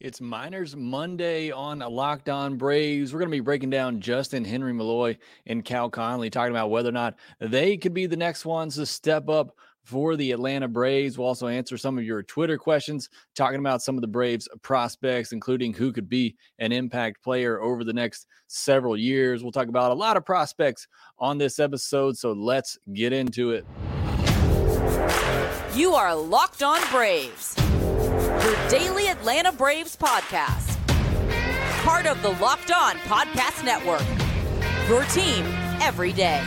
It's Minors Monday on Locked On Braves. We're going to be breaking down Justin Henry Malloy and Cal Conley, talking about whether or not they could be the next ones to step up for the Atlanta Braves. We'll also answer some of your Twitter questions, talking about some of the Braves prospects, including who could be an impact player over the next several years. We'll talk about a lot of prospects on this episode, so let's get into it. You are Locked On Braves your daily Atlanta Braves podcast. Part of the Locked On Podcast Network. Your team every day.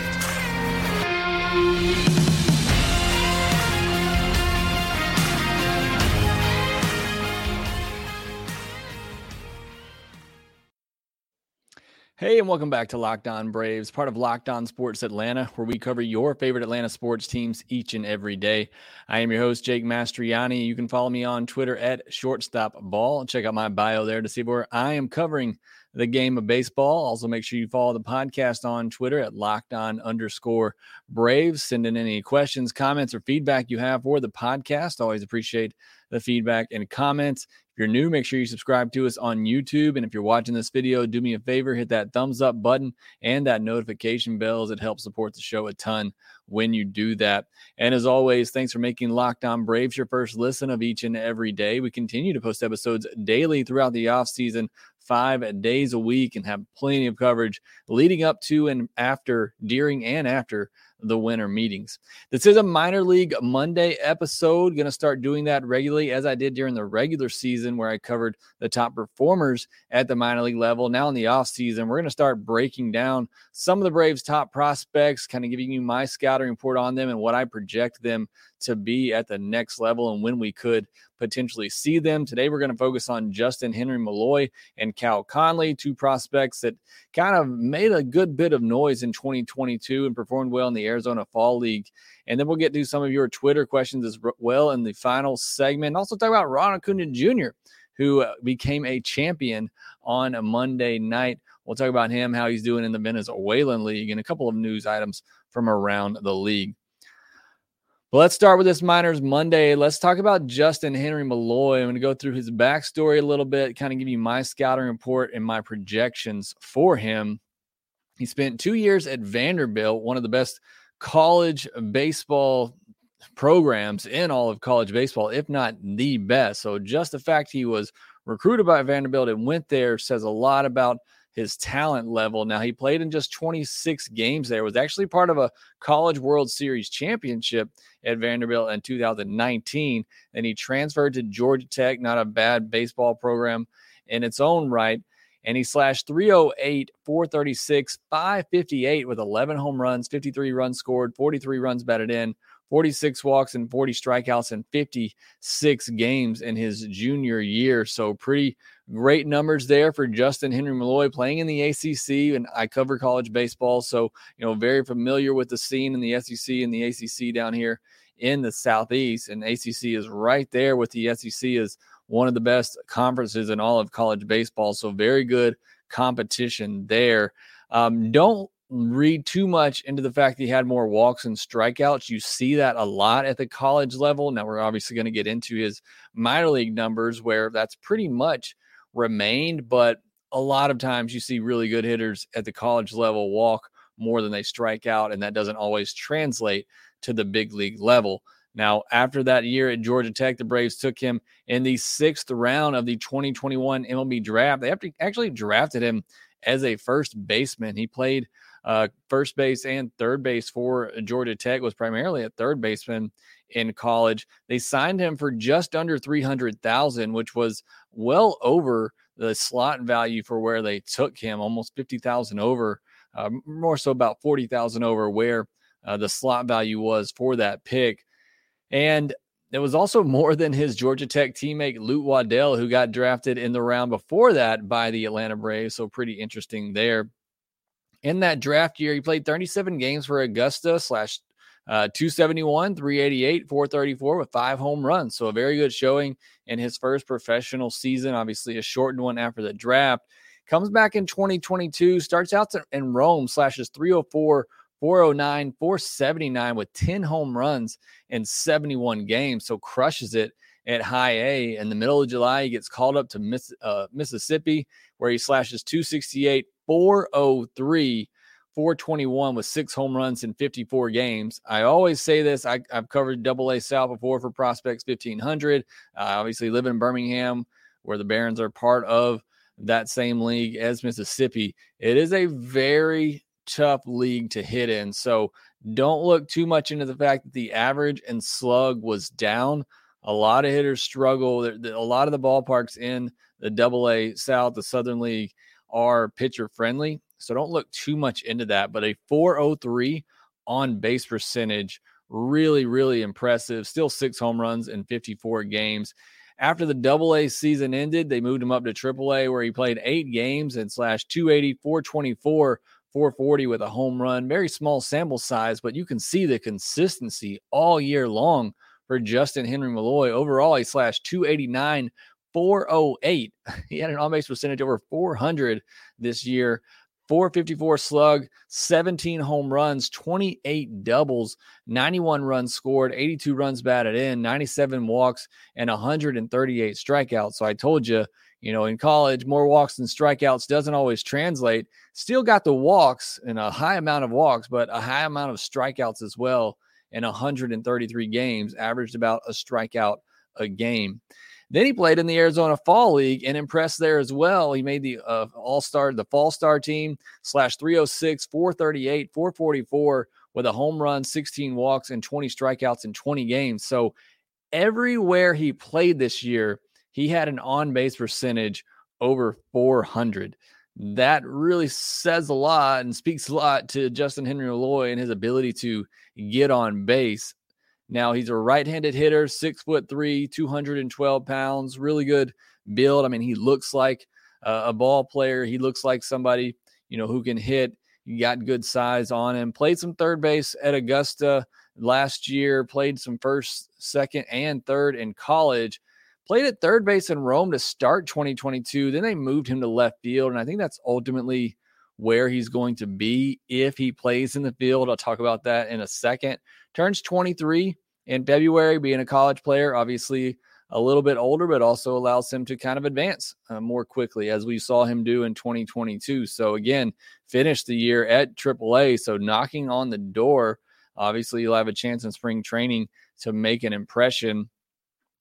Hey, and welcome back to Locked On Braves, part of Locked On Sports Atlanta, where we cover your favorite Atlanta sports teams each and every day. I am your host, Jake Mastroianni. You can follow me on Twitter at shortstopball. Check out my bio there to see where I am covering the game of baseball. Also, make sure you follow the podcast on Twitter at locked on underscore Braves. Send in any questions, comments, or feedback you have for the podcast. Always appreciate the feedback and comments. You're new, make sure you subscribe to us on YouTube. And if you're watching this video, do me a favor, hit that thumbs up button and that notification bell as it helps support the show a ton when you do that. And as always, thanks for making Locked On Braves your first listen of each and every day. We continue to post episodes daily throughout the off season, five days a week, and have plenty of coverage leading up to and after, during and after the winter meetings. This is a minor league Monday episode. Going to start doing that regularly as I did during the regular season, where I covered the top performers at the minor league level. Now in the off season, we're going to start breaking down some of the Braves' top prospects, kind of giving you my scouting report on them and what I project them to be at the next level and when we could potentially see them. Today, we're going to focus on Justin Henry Malloy and Cal Conley, two prospects that kind of made a good bit of noise in 2022 and performed well in the Arizona Fall League. And then we'll get to some of your Twitter questions as well in the final segment. Also, talk about Ron Acuna Jr., who uh, became a champion on a Monday night. We'll talk about him, how he's doing in the Venezuelan League, and a couple of news items from around the league. But let's start with this Minors Monday. Let's talk about Justin Henry Malloy. I'm going to go through his backstory a little bit, kind of give you my scouting report and my projections for him. He spent two years at Vanderbilt, one of the best college baseball programs in all of college baseball, if not the best. So just the fact he was recruited by Vanderbilt and went there says a lot about his talent level. Now, he played in just 26 games there, was actually part of a College World Series championship at Vanderbilt in 2019. Then he transferred to Georgia Tech, not a bad baseball program in its own right. And he slashed 308, 436, 558 with 11 home runs, 53 runs scored, 43 runs batted in, 46 walks and 40 strikeouts in 56 games in his junior year. So, pretty great numbers there for Justin Henry Malloy playing in the ACC. And I cover college baseball. So, you know, very familiar with the scene in the SEC and the ACC down here in the Southeast. And ACC is right there with the SEC as one of the best conferences in all of college baseball. So, very good competition there. Um, don't read too much into the fact that he had more walks and strikeouts. You see that a lot at the college level. Now we're obviously going to get into his minor league numbers where that's pretty much remained, but a lot of times you see really good hitters at the college level walk more than they strike out, and that doesn't always translate to the big league level. Now, after that year at Georgia Tech, the Braves took him in the sixth round of the 2021 MLB draft. They actually drafted him as a first baseman. He played uh, first base and third base for Georgia Tech was primarily a third baseman in college. They signed him for just under 300,000, which was well over the slot value for where they took him, almost 50,000 over, uh, more so about 40,000 over where uh, the slot value was for that pick. And it was also more than his Georgia Tech teammate Luke Waddell, who got drafted in the round before that by the Atlanta Braves. So pretty interesting there in that draft year, he played 37 games for Augusta slash uh, 271, 388, 434 with five home runs. So a very good showing in his first professional season. Obviously, a shortened one after the draft. Comes back in 2022, starts out in Rome, slashes 304, 409, 479 with 10 home runs in 71 games. So crushes it at high A. In the middle of July, he gets called up to Miss, uh, Mississippi, where he slashes 268, 403, 421 with six home runs in 54 games. I always say this. I, have covered Double A South before for Prospects 1500. I obviously live in Birmingham, where the Barons are part of that same league as Mississippi. It is a very tough league to hit in. So don't look too much into the fact that the average and slug was down. A lot of hitters struggle. A lot of the ballparks in the Double A South, the Southern League, are pitcher friendly. So don't look too much into that. But a 403 on base percentage, really, really impressive. Still six home runs in 54 games. After the double A season ended, they moved him up to triple A where he played eight games and slashed 280, 424, 440 with a home run. Very small sample size, but you can see the consistency all year long for Justin Henry Malloy. Overall, he slashed 289, 408. He had an on base percentage over 400 this year. 454 slug, 17 home runs, 28 doubles, 91 runs scored, 82 runs batted in, 97 walks, and 138 strikeouts. So I told you, you know, in college, more walks than strikeouts doesn't always translate. Still got the walks and a high amount of walks, but a high amount of strikeouts as well in 133 games, averaged about a strikeout a game. Then he played in the Arizona Fall League and impressed there as well. He made the uh, All Star, the Fall Star team, slash 306, 438, 444 with a home run, 16 walks, and 20 strikeouts in 20 games. So everywhere he played this year, he had an on base percentage over 400. That really says a lot and speaks a lot to Justin Henry Malloy and his ability to get on base. Now he's a right-handed hitter, six foot three, 212 pounds, really good build. I mean, he looks like a ball player. He looks like somebody, you know, who can hit. He got good size on him. Played some third base at Augusta last year, played some first, second, and third in college. Played at third base in Rome to start 2022. Then they moved him to left field. And I think that's ultimately where he's going to be if he plays in the field. I'll talk about that in a second turns 23 in February, being a college player, obviously a little bit older, but also allows him to kind of advance uh, more quickly as we saw him do in 2022. So, again, finish the year at AAA. So, knocking on the door, obviously, you'll have a chance in spring training to make an impression.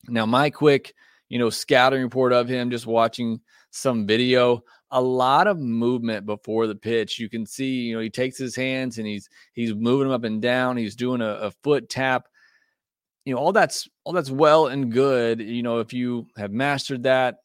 Now, my quick, you know, scouting report of him, just watching some video a lot of movement before the pitch. You can see, you know, he takes his hands and he's he's moving them up and down. He's doing a, a foot tap. You know, all that's all that's well and good. You know, if you have mastered that,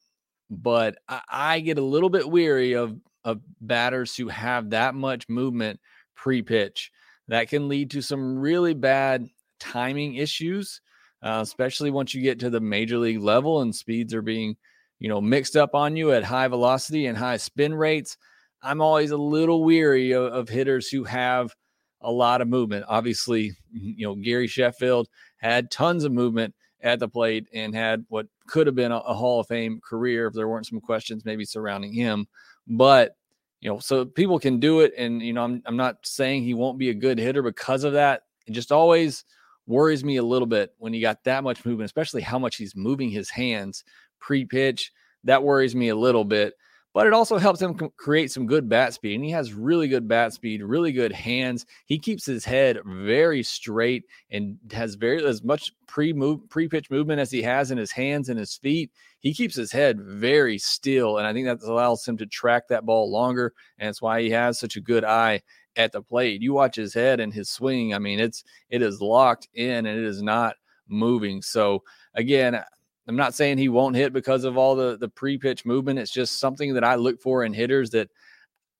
but I, I get a little bit weary of of batters who have that much movement pre-pitch. That can lead to some really bad timing issues, uh, especially once you get to the major league level and speeds are being you know, mixed up on you at high velocity and high spin rates. I'm always a little weary of, of hitters who have a lot of movement. Obviously, you know, Gary Sheffield had tons of movement at the plate and had what could have been a, a, Hall of Fame career if there weren't some questions maybe surrounding him. But, you know, so people can do it. And, you know, I'm, I'm not saying he won't be a good hitter because of that. It just always worries me a little bit when you got that much movement, especially how much he's moving his hands pre pitch. That worries me a little bit, but it also helps him create some good bat speed. And he has really good bat speed, really good hands. He keeps his head very straight and has very as much pre move pre pitch movement as he has in his hands and his feet. He keeps his head very still, and I think that allows him to track that ball longer. And it's why he has such a good eye at the plate. You watch his head and his swing. I mean, it's it is locked in and it is not moving. So again, I'm not saying he won't hit because of all the the pre-pitch movement. It's just something that I look for in hitters that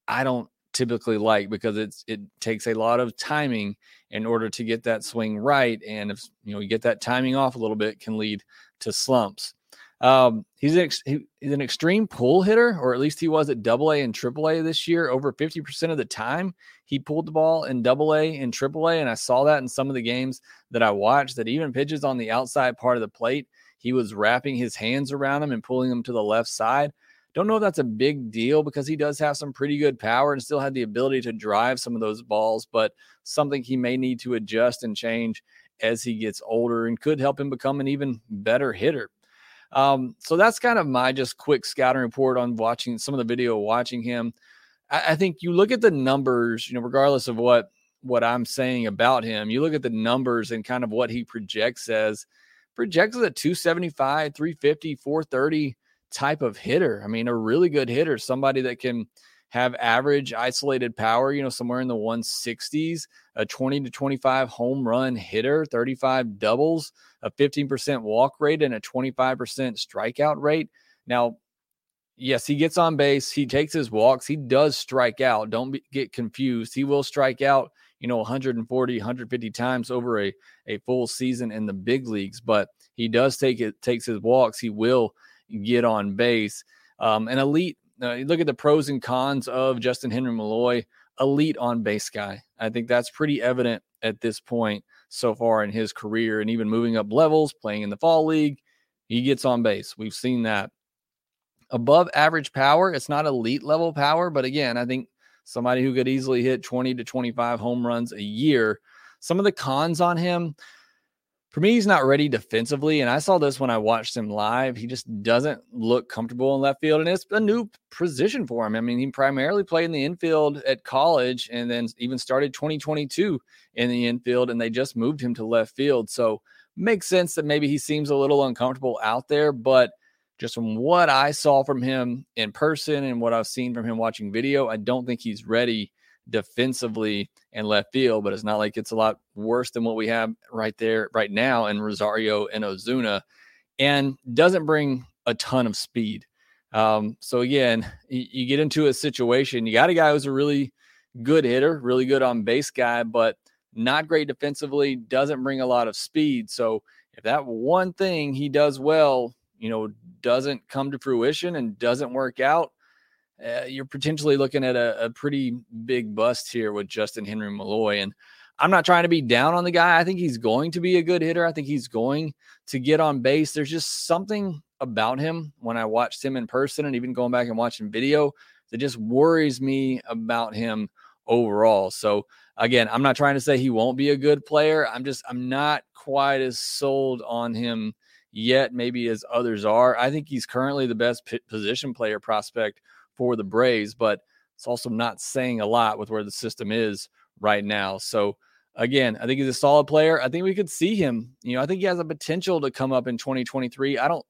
I don't typically like because it's it takes a lot of timing in order to get that swing right. And if you know you get that timing off a little bit, can lead to slumps. Um, he's an ex- he's an extreme pull hitter, or at least he was at Double A and Triple A this year. Over fifty percent of the time, he pulled the ball in Double A and Triple A, and I saw that in some of the games that I watched. That even pitches on the outside part of the plate, he was wrapping his hands around him and pulling them to the left side. Don't know if that's a big deal because he does have some pretty good power and still had the ability to drive some of those balls, but something he may need to adjust and change as he gets older and could help him become an even better hitter. Um, so that's kind of my just quick scouting report on watching some of the video, watching him. I, I think you look at the numbers, you know, regardless of what what I'm saying about him, you look at the numbers and kind of what he projects as projects as a 275, 350, 430 type of hitter. I mean, a really good hitter, somebody that can have average isolated power, you know, somewhere in the 160s, a 20 to 25 home run hitter, 35 doubles, a 15% walk rate, and a 25% strikeout rate. Now, yes, he gets on base, he takes his walks, he does strike out. Don't be, get confused. He will strike out, you know, 140, 150 times over a, a full season in the big leagues, but he does take it, takes his walks. He will get on base. Um, an elite uh, you look at the pros and cons of Justin Henry Malloy, elite on base guy. I think that's pretty evident at this point so far in his career, and even moving up levels, playing in the fall league, he gets on base. We've seen that. Above average power, it's not elite level power, but again, I think somebody who could easily hit 20 to 25 home runs a year. Some of the cons on him, for me, he's not ready defensively. And I saw this when I watched him live. He just doesn't look comfortable in left field. And it's a new position for him. I mean, he primarily played in the infield at college and then even started 2022 in the infield. And they just moved him to left field. So makes sense that maybe he seems a little uncomfortable out there. But just from what I saw from him in person and what I've seen from him watching video, I don't think he's ready defensively and left field, but it's not like it's a lot worse than what we have right there right now in Rosario and Ozuna, and doesn't bring a ton of speed. Um, so again, you, you get into a situation, you got a guy who's a really good hitter, really good on base guy, but not great defensively, doesn't bring a lot of speed. So if that one thing he does well, you know, doesn't come to fruition and doesn't work out, uh, you're potentially looking at a, a, pretty big bust here with Justin Henry Malloy. And I'm not trying to be down on the guy. I think he's going to be a good hitter. I think he's going to get on base. There's just something about him when I watched him in person and even going back and watching video that just worries me about him overall. So again, I'm not trying to say he won't be a good player. I'm just I'm not quite as sold on him yet maybe as others are. I think he's currently the best p- position player prospect for the Braves, but it's also not saying a lot with where the system is right now. So again, I think he's a solid player. I think we could see him. You know, I think he has a potential to come up in 2023. I don't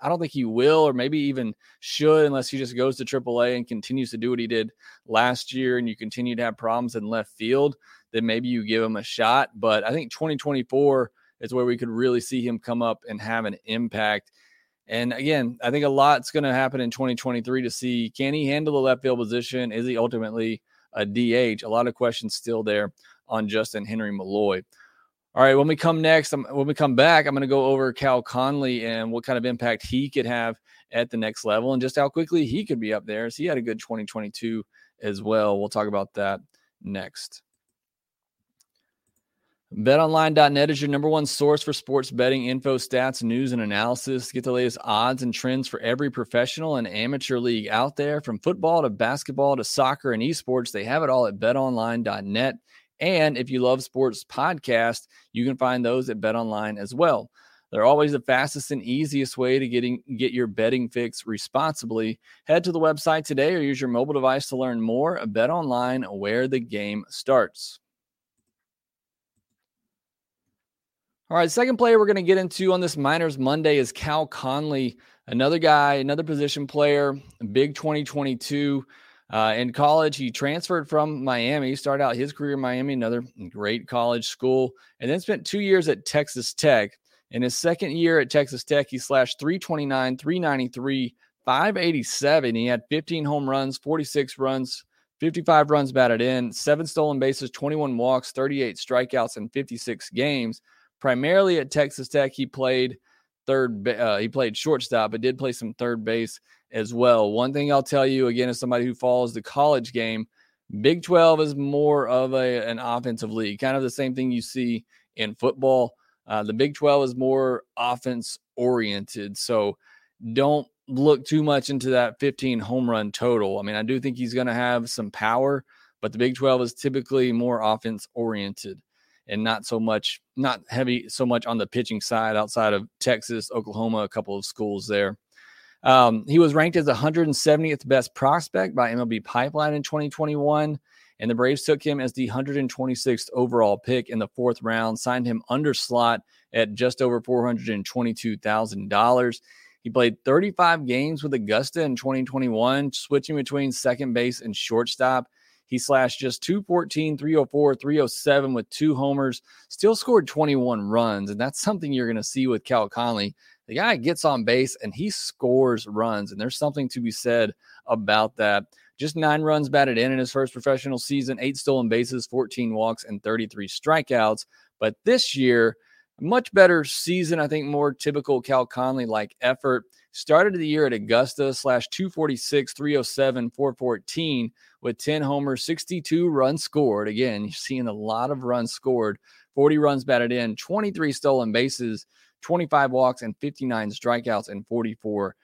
I don't think he will, or maybe even should, unless he just goes to AAA and continues to do what he did last year, and you continue to have problems in left field. Then maybe you give him a shot. But I think 2024 is where we could really see him come up and have an impact. And again, I think a lot's going to happen in 2023 to see can he handle the left field position? Is he ultimately a DH? A lot of questions still there on Justin Henry Malloy. All right, when we come next, um, when we come back, I'm going to go over Cal Conley and what kind of impact he could have at the next level and just how quickly he could be up there. So he had a good 2022 as well. We'll talk about that next. BetOnline.net is your number one source for sports betting info, stats, news, and analysis. Get the latest odds and trends for every professional and amateur league out there, from football to basketball to soccer and esports. They have it all at BetOnline.net. And if you love sports podcasts, you can find those at BetOnline as well. They're always the fastest and easiest way to getting get your betting fix responsibly. Head to the website today or use your mobile device to learn more. BetOnline, where the game starts. All right, second player we're going to get into on this Minors Monday is Cal Conley, another guy, another position player, big 2022. Uh, in college, he transferred from Miami, he started out his career in Miami, another great college school, and then spent two years at Texas Tech. In his second year at Texas Tech, he slashed 329, 393, 587. He had 15 home runs, 46 runs, 55 runs batted in, seven stolen bases, 21 walks, 38 strikeouts in 56 games primarily at Texas Tech. He played third, uh, he played shortstop, but did play some third base as well. One thing I'll tell you again, as somebody who follows the college game, Big 12 is more of a, an offensive league, kind of the same thing you see in football. Uh, the Big 12 is more offense oriented. So don't look too much into that 15 home run total. I mean, I do think he's going to have some power, but the Big 12 is typically more offense oriented. And not so much, not heavy so much on the pitching side outside of Texas, Oklahoma, a couple of schools there. Um, he was ranked as 170th best prospect by MLB Pipeline in 2021. And the Braves took him as the 126th overall pick in the fourth round, signed him under slot at just over $422,000. He played 35 games with Augusta in 2021, switching between second base and shortstop. He slashed just 214, 304, 307 with two homers, still scored 21 runs. And that's something you're going to see with Cal Conley. The guy gets on base and he scores runs. And there's something to be said about that. Just nine runs batted in in his first professional season, eight stolen bases, 14 walks, and 33 strikeouts. But this year, much better season. I think more typical Cal Conley like effort. Started the year at Augusta slash 246, 307, 414 with 10 homers, 62 runs scored. Again, you're seeing a lot of runs scored, 40 runs batted in, 23 stolen bases, 25 walks, and 59 strikeouts in 44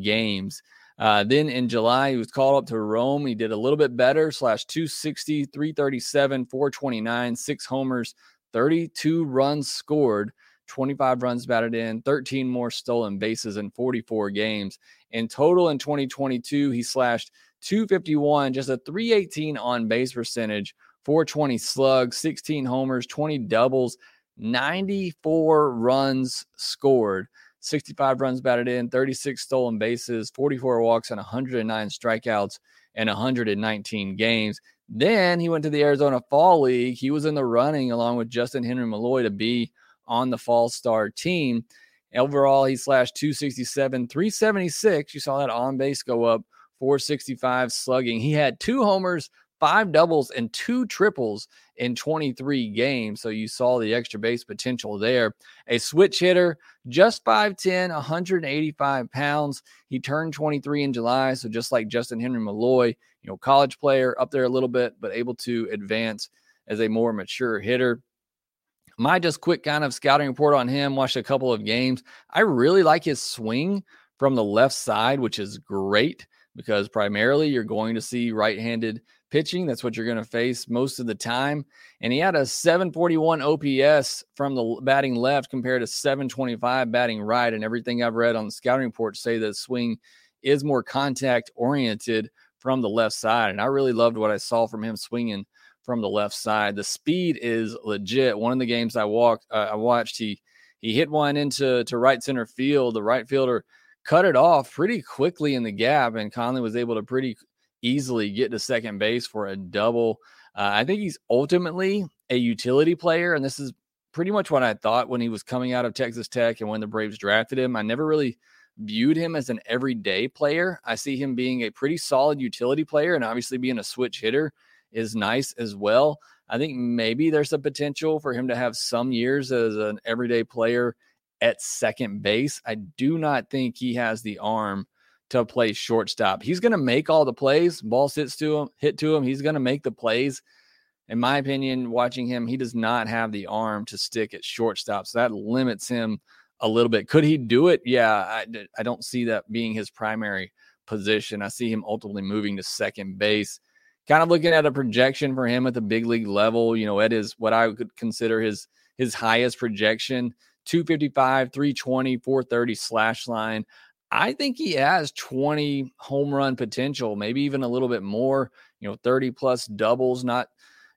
games. Uh, then in July, he was called up to Rome. He did a little bit better, slash 260, 337, 429, six homers, 32 runs scored, 25 runs batted in, 13 more stolen bases in 44 games. In total in 2022, he slashed 251, just a 318 on base percentage, 420 slugs, 16 homers, 20 doubles, 94 runs scored. 65 runs batted in, 36 stolen bases, 44 walks, and 109 strikeouts in 119 games. Then he went to the Arizona Fall League. He was in the running along with Justin Henry Malloy to be on the Fall Star team. Overall, he slashed 267, 376. You saw that on base go up, 465 slugging. He had two homers, five doubles, and two triples in 23 games. So you saw the extra base potential there. A switch hitter, just 5'10, 185 pounds. He turned 23 in July. So just like Justin Henry Malloy, you know, college player up there a little bit, but able to advance as a more mature hitter. My just quick kind of scouting report on him, watched a couple of games. I really like his swing from the left side, which is great because primarily you're going to see right handed pitching. That's what you're going to face most of the time. And he had a 741 OPS from the batting left compared to 725 batting right. And everything I've read on the scouting report say that swing is more contact oriented from the left side. And I really loved what I saw from him swinging from the left side. The speed is legit. One of the games I walked, uh, I watched, he he hit one into to right center field. The right fielder cut it off pretty quickly in the gap, and Conley was able to pretty easily get to second base for a double. Uh, I think he's ultimately a utility player, and this is pretty much what I thought when he was coming out of Texas Tech and when the Braves drafted him. I never really viewed him as an everyday player. I see him being a pretty solid utility player, and obviously being a switch hitter is nice as well. I think maybe there's a potential for him to have some years as an everyday player at second base. I do not think he has the arm to play shortstop. He's going to make all the plays. Ball sits to him, hit to him. He's going to make the plays. In my opinion, watching him, he does not have the arm to stick at shortstop. So that limits him a little bit. Could he do it? Yeah, I, I don't see that being his primary position. I see him ultimately moving to second base. Kind of looking at a projection for him at the big league level, you know, it is what I would consider his his highest projection 255, 320, 430 slash line. I think he has 20 home run potential, maybe even a little bit more, you know, 30 plus doubles, not,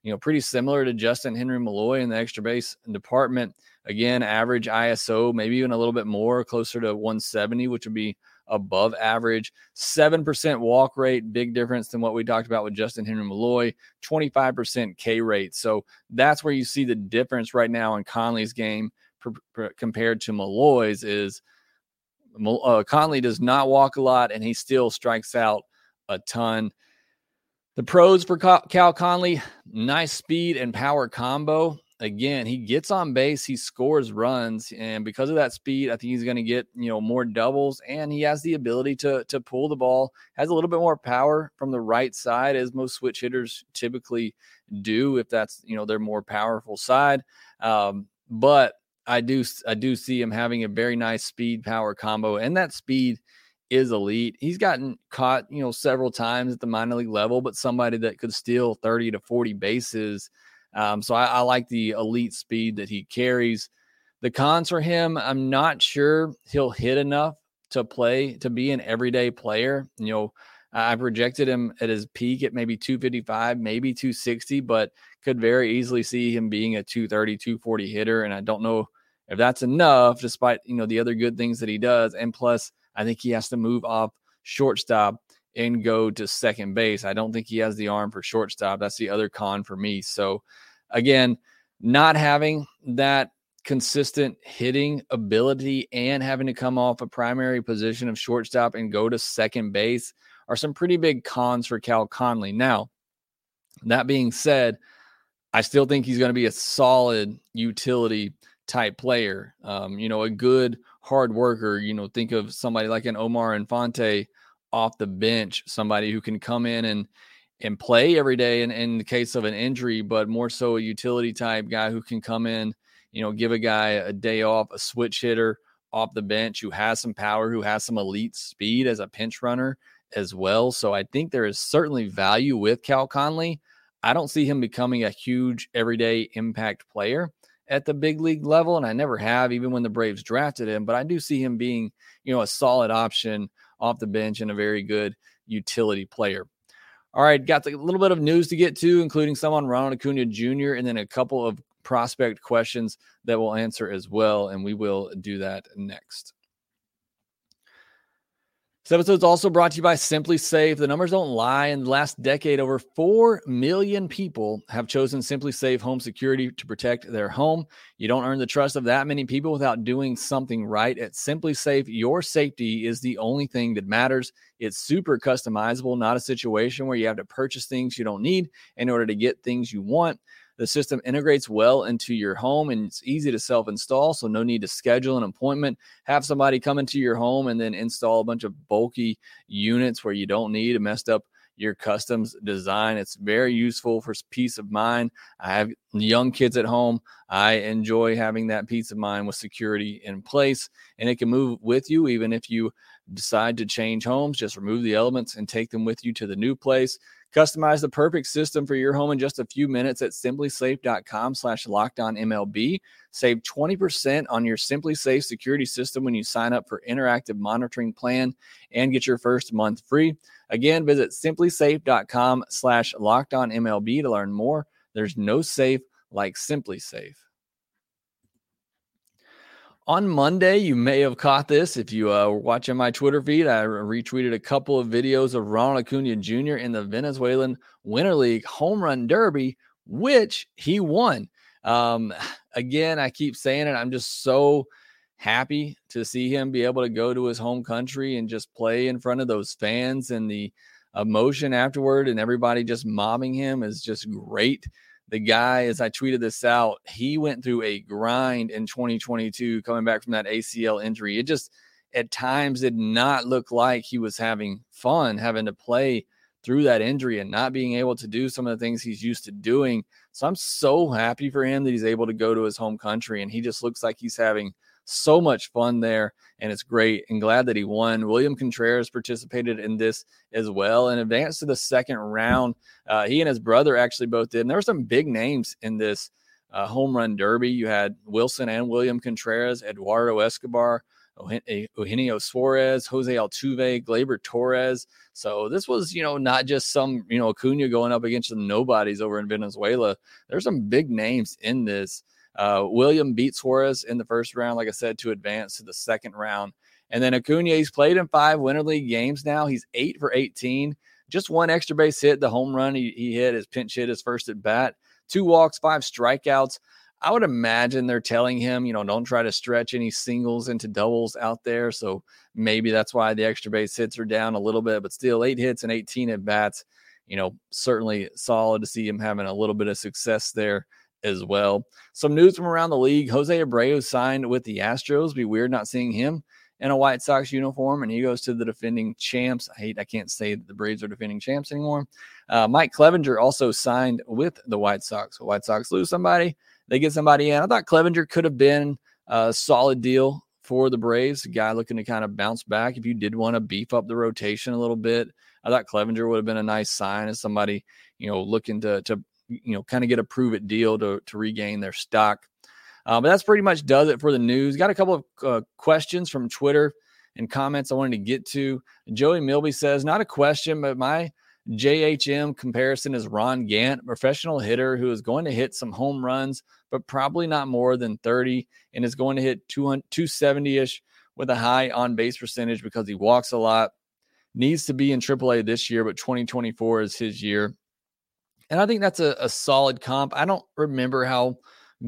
you know, pretty similar to Justin Henry Malloy in the extra base department. Again, average ISO, maybe even a little bit more, closer to 170, which would be above average. 7% walk rate, big difference than what we talked about with Justin Henry Malloy, 25% K rate. So that's where you see the difference right now in Conley's game compared to Malloy's is – uh, Conley does not walk a lot, and he still strikes out a ton. The pros for Cal Conley, nice speed and power combo. Again, he gets on base, he scores runs, and because of that speed, I think he's going to get you know more doubles, and he has the ability to to pull the ball. Has a little bit more power from the right side, as most switch hitters typically do, if that's you know their more powerful side. Um, but I do I do see him having a very nice speed power combo, and that speed is elite. He's gotten caught, you know, several times at the minor league level, but somebody that could steal 30 to 40 bases. Um, so I, I like the elite speed that he carries. The cons for him, I'm not sure he'll hit enough to play to be an everyday player. You know, I projected him at his peak at maybe 255, maybe 260, but could very easily see him being a 230, 240 hitter. And I don't know if that's enough, despite you know the other good things that he does. And plus, I think he has to move off shortstop and go to second base. I don't think he has the arm for shortstop. That's the other con for me. So again, not having that consistent hitting ability and having to come off a primary position of shortstop and go to second base are some pretty big cons for Cal Conley. Now, that being said, I still think he's going to be a solid utility type player. Um, you know, a good hard worker. You know, think of somebody like an Omar Infante off the bench, somebody who can come in and and play every day in, in the case of an injury, but more so a utility type guy who can come in, you know, give a guy a day off, a switch hitter off the bench who has some power, who has some elite speed as a pinch runner as well. So I think there is certainly value with Cal Conley. I don't see him becoming a huge everyday impact player at the big league level, and I never have, even when the Braves drafted him. But I do see him being, you know, a solid option off the bench and a very good utility player. All right, got a little bit of news to get to, including some on Ronald Acuna Jr. and then a couple of prospect questions that we'll answer as well, and we will do that next. This episode is also brought to you by SimpliSafe. The numbers don't lie. In the last decade, over 4 million people have chosen SimpliSafe Home Security to protect their home. You don't earn the trust of that many people without doing something right. At SimpliSafe, your safety is the only thing that matters. It's super customizable, not a situation where you have to purchase things you don't need in order to get things you want. The system integrates well into your home and it's easy to self install. So, no need to schedule an appointment, have somebody come into your home and then install a bunch of bulky units where you don't need a messed up your customs design. It's very useful for peace of mind. I have young kids at home. I enjoy having that peace of mind with security in place, and it can move with you even if you decide to change homes. Just remove the elements and take them with you to the new place. Customize the perfect system for your home in just a few minutes at simplisafe.com slash MLB. Save 20% on your SimpliSafe security system when you sign up for interactive monitoring plan and get your first month free. Again, visit simplisafe.com slash MLB to learn more. There's no safe like SimpliSafe. On Monday, you may have caught this if you uh, were watching my Twitter feed. I retweeted a couple of videos of Ronald Acuna Jr. in the Venezuelan Winter League Home Run Derby, which he won. Um, again, I keep saying it. I'm just so happy to see him be able to go to his home country and just play in front of those fans and the emotion afterward and everybody just mobbing him is just great the guy, as I tweeted this out, he went through a grind in 2022 coming back from that ACL injury. It just at times did not look like he was having fun having to play through that injury and not being able to do some of the things he's used to doing. So I'm so happy for him that he's able to go to his home country and he just looks like he's having so much fun there, and it's great. And glad that he won. William Contreras participated in this as well and advanced to the second round. Uh, he and his brother actually both did. And there were some big names in this uh, home run derby. You had Willson and William Contreras, Eduardo Escobar. Eugenio Suarez, Jose Altuve, Gleyber Torres. So this was, you know, not just some, you know, Acuna going up against the nobodies over in Venezuela. There's some big names in this. Uh, William beat Suarez in the first round, like I said, to advance to the second round. And then Acuna, he's played in five Winter League games now. He's eight for 18. Just one extra base hit, the home run he, he hit, his pinch hit, his first at bat. Two walks, five strikeouts. I would imagine they're telling him, you know, don't try to stretch any singles into doubles out there. So maybe that's why the extra base hits are down a little bit, but still eight hits and 18 at bats. You know, certainly solid to see him having a little bit of success there as well. Some news from around the league Jose Abreu signed with the Astros. Be weird not seeing him in a White Sox uniform, and he goes to the defending champs. I hate I can't say that the Braves are defending champs anymore. Uh, Mike Clevinger also signed with the White Sox. White Sox lose somebody, they get somebody in. I thought Clevinger could have been a solid deal for the Braves, a guy looking to kind of bounce back. If you did want to beef up the rotation a little bit, I thought Clevinger would have been a nice sign as somebody, you know, looking to to you know, kind of get a prove it deal to, to regain their stock. Uh, but that's pretty much does it for the news. Got a couple of uh, questions from Twitter and comments I wanted to get to. Joey Milby says, not a question, but my JHM comparison is Ron Gant, professional hitter who is going to hit some home runs, but probably not more than 30 and is going to hit 270 ish with a high on base percentage because he walks a lot. Needs to be in AAA this year, but 2024 is his year. And I think that's a, a solid comp. I don't remember how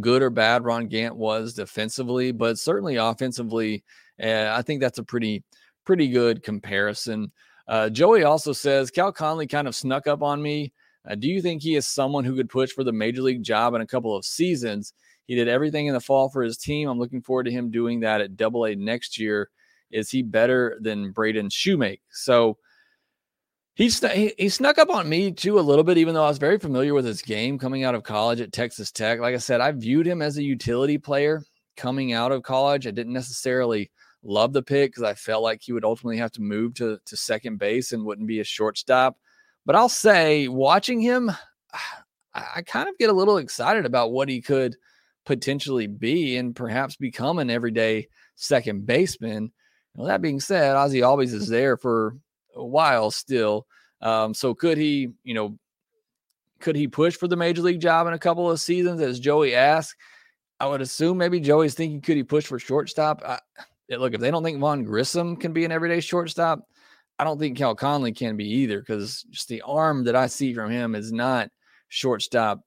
good or bad Ron Gant was defensively, but certainly offensively, uh, I think that's a pretty pretty good comparison. Uh, Joey also says Cal Conley kind of snuck up on me. Uh, do you think he is someone who could push for the major league job in a couple of seasons? He did everything in the fall for his team. I'm looking forward to him doing that at Double A next year. Is he better than Braden Shewmake? So he, he, he snuck up on me too a little bit, even though I was very familiar with his game coming out of college at Texas Tech. Like I said, I viewed him as a utility player coming out of college. I didn't necessarily love the pick because I felt like he would ultimately have to move to, to second base and wouldn't be a shortstop. But I'll say, watching him, I, I kind of get a little excited about what he could potentially be and perhaps become an everyday second baseman. Well, that being said, Ozzie Albies is there for a while still. Um, so could he, you know, could he push for the major league job in a couple of seasons, as Joey asked? I would assume maybe Joey's thinking, could he push for shortstop? I, look, if they don't think Vaughn Grissom can be an everyday shortstop, I don't think Cal Conley can be either because just the arm that I see from him is not shortstop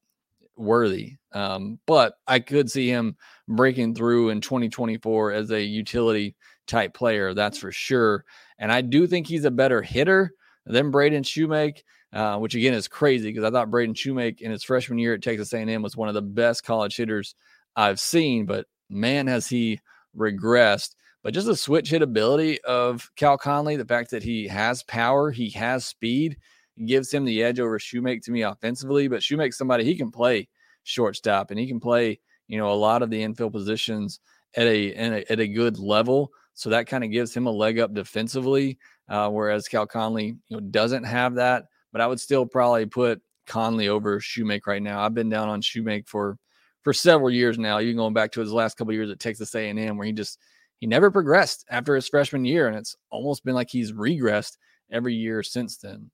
worthy. Um, but I could see him breaking through in 2024 as a utility type player, that's for sure. And I do think he's a better hitter than Braden Shewmake, uh, which again is crazy because I thought Braden Shewmake in his freshman year at Texas A&M was one of the best college hitters I've seen. But man, has he regressed. But just the switch hit ability of Cal Conley, the fact that he has power, he has speed, gives him the edge over Shewmake to me offensively. But Shewmake's somebody he can play shortstop and he can play, you know, a lot of the infield positions at a, a at a good level. So that kind of gives him a leg up defensively. Uh, whereas Cal Conley, you know, doesn't have that. But I would still probably put Conley over Shewmake right now. I've been down on Shewmake for for several years now, even going back to his last couple years at Texas A&M, where he just he never progressed after his freshman year, and it's almost been like he's regressed every year since then.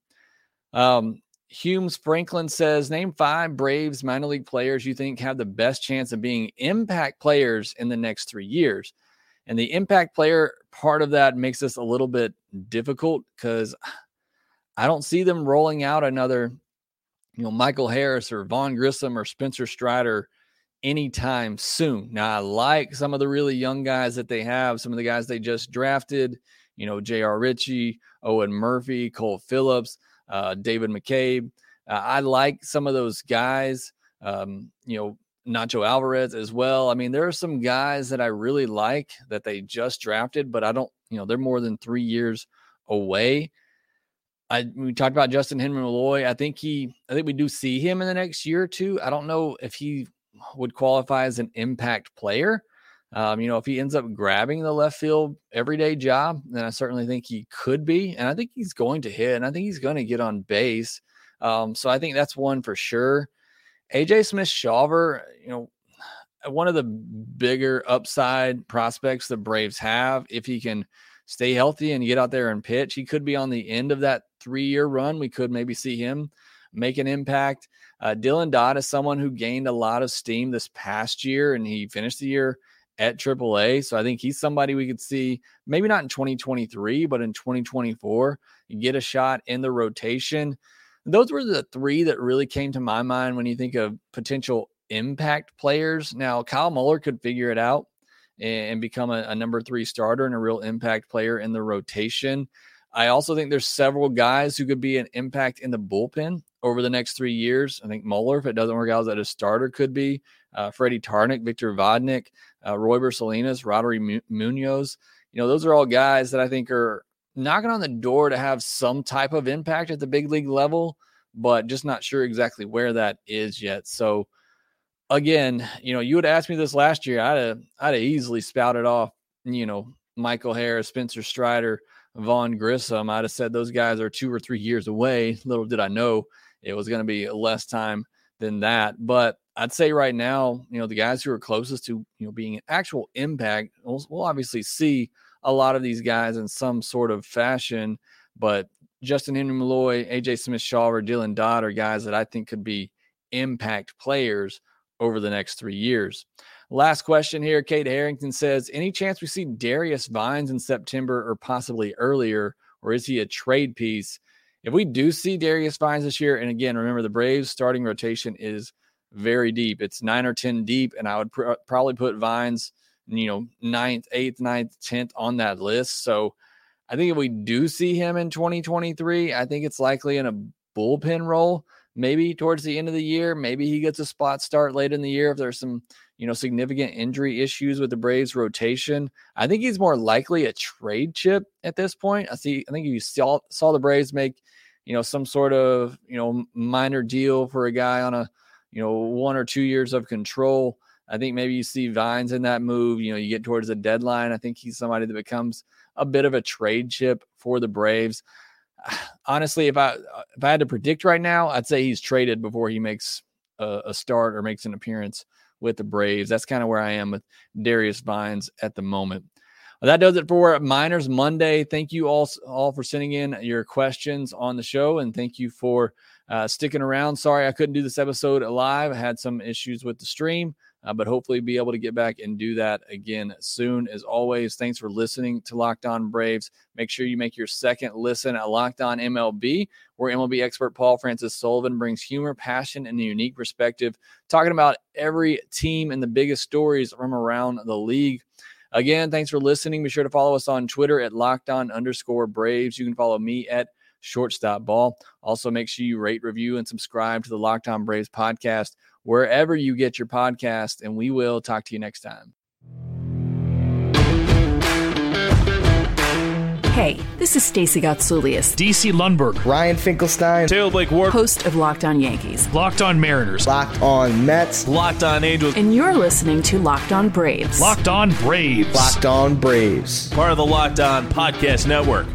Um, Humes Franklin says, name five Braves minor league players you think have the best chance of being impact players in the next three years. And the impact player part of that makes this a little bit difficult because I don't see them rolling out another, you know, Michael Harris or Vaughn Grissom or Spencer Strider anytime soon. Now, I like some of the really young guys that they have, some of the guys they just drafted, you know, J.R. Ritchie, Owen Murphy, Cole Phillips, uh, David McCabe. Uh, I like some of those guys, um, you know, Nacho Alvarez as well. I mean, there are some guys that I really like that they just drafted, but I don't, you know, they're more than three years away. I we talked about Justin Henry Malloy. I think he, I think we do see him in the next year or two. I don't know if he would qualify as an impact player. Um, you know, if he ends up grabbing the left field everyday job, then I certainly think he could be. And I think he's going to hit and I think he's going to get on base. Um, so I think that's one for sure. AJ Smith Shawver, you know, one of the bigger upside prospects the Braves have, if he can stay healthy and get out there and pitch, he could be on the end of that three year run. We could maybe see him make an impact. Uh, Dylan Dodd is someone who gained a lot of steam this past year, and he finished the year at AAA. So I think he's somebody we could see maybe not in 2023, but in 2024, get a shot in the rotation. Those were the three that really came to my mind when you think of potential impact players. Now, Kyle Muller could figure it out and become a, a number three starter and a real impact player in the rotation. I also think there's several guys who could be an impact in the bullpen over the next three years. I think Muller, if it doesn't work out as a starter, could be uh, Freddy Tarnok, Victor Vodnik, uh, Royber Salinas, Roddery Munoz. You know, those are all guys that I think are knocking on the door to have some type of impact at the big league level, but just not sure exactly where that is yet. So, again, you know, you would ask me this last year, I'd have, I'd have easily spouted off, you know, Michael Harris, Spencer Strider, Vaughn Grissom. I'd have said those guys are two or three years away. Little did I know it was going to be less time than that. But I'd say right now, you know, the guys who are closest to, you know, being an actual impact, we'll, we'll obviously see a lot of these guys in some sort of fashion. But Justin Henry Malloy, AJ Smith Shaw, or Dylan Dodd are guys that I think could be impact players over the next three years. Last question here. Kate Harrington says, Any chance we see Darius Vines in September or possibly earlier, or is he a trade piece? If we do see Darius Vines this year, and again, remember the Braves starting rotation is very deep. It's nine or 10 deep, and I would pr- probably put Vines, you know, ninth, eighth, ninth, 10th on that list. So I think if we do see him in 2023, I think it's likely in a bullpen role, maybe towards the end of the year. Maybe he gets a spot start late in the year if there's some you know, significant injury issues with the Braves rotation. I think he's more likely a trade chip at this point. I see, I think you saw saw the Braves make, you know, some sort of, you know, minor deal for a guy on a, you know, one or two years of control. I think maybe you see Vines in that move. You know, you get towards the deadline. I think he's somebody that becomes a bit of a trade chip for the Braves. Honestly, if I if I had to predict right now, I'd say he's traded before he makes a, a start or makes an appearance with the Braves. That's kind of where I am with Darius Vines at the moment. Well, that does it for Minors Monday. Thank you all, all for sending in your questions on the show, and thank you for uh, sticking around. Sorry I couldn't do this episode live. I had some issues with the stream uh, but hopefully be able to get back and do that again soon. As always, thanks for listening to Locked On Braves. Make sure you make your second listen at Locked On MLB, where MLB expert Paul Francis Sullivan brings humor, passion, and a unique perspective, talking about every team and the biggest stories from around the league. Again, thanks for listening. Be sure to follow us on Twitter at locked on underscore Braves. You can follow me at shortstop ball. Also, make sure you rate, review, and subscribe to the Locked On Braves podcast wherever you get your podcast. And we will talk to you next time. Hey, this is Stacey Gotsoulias. DC Lundberg. Ryan Finkelstein. Taylor Blake Ward. Host of Locked On Yankees. Locked On Mariners. Locked On Mets. Locked On Angels. And you're listening to Locked On Braves. Locked On Braves. Locked On Braves. Part of the Locked On Podcast Network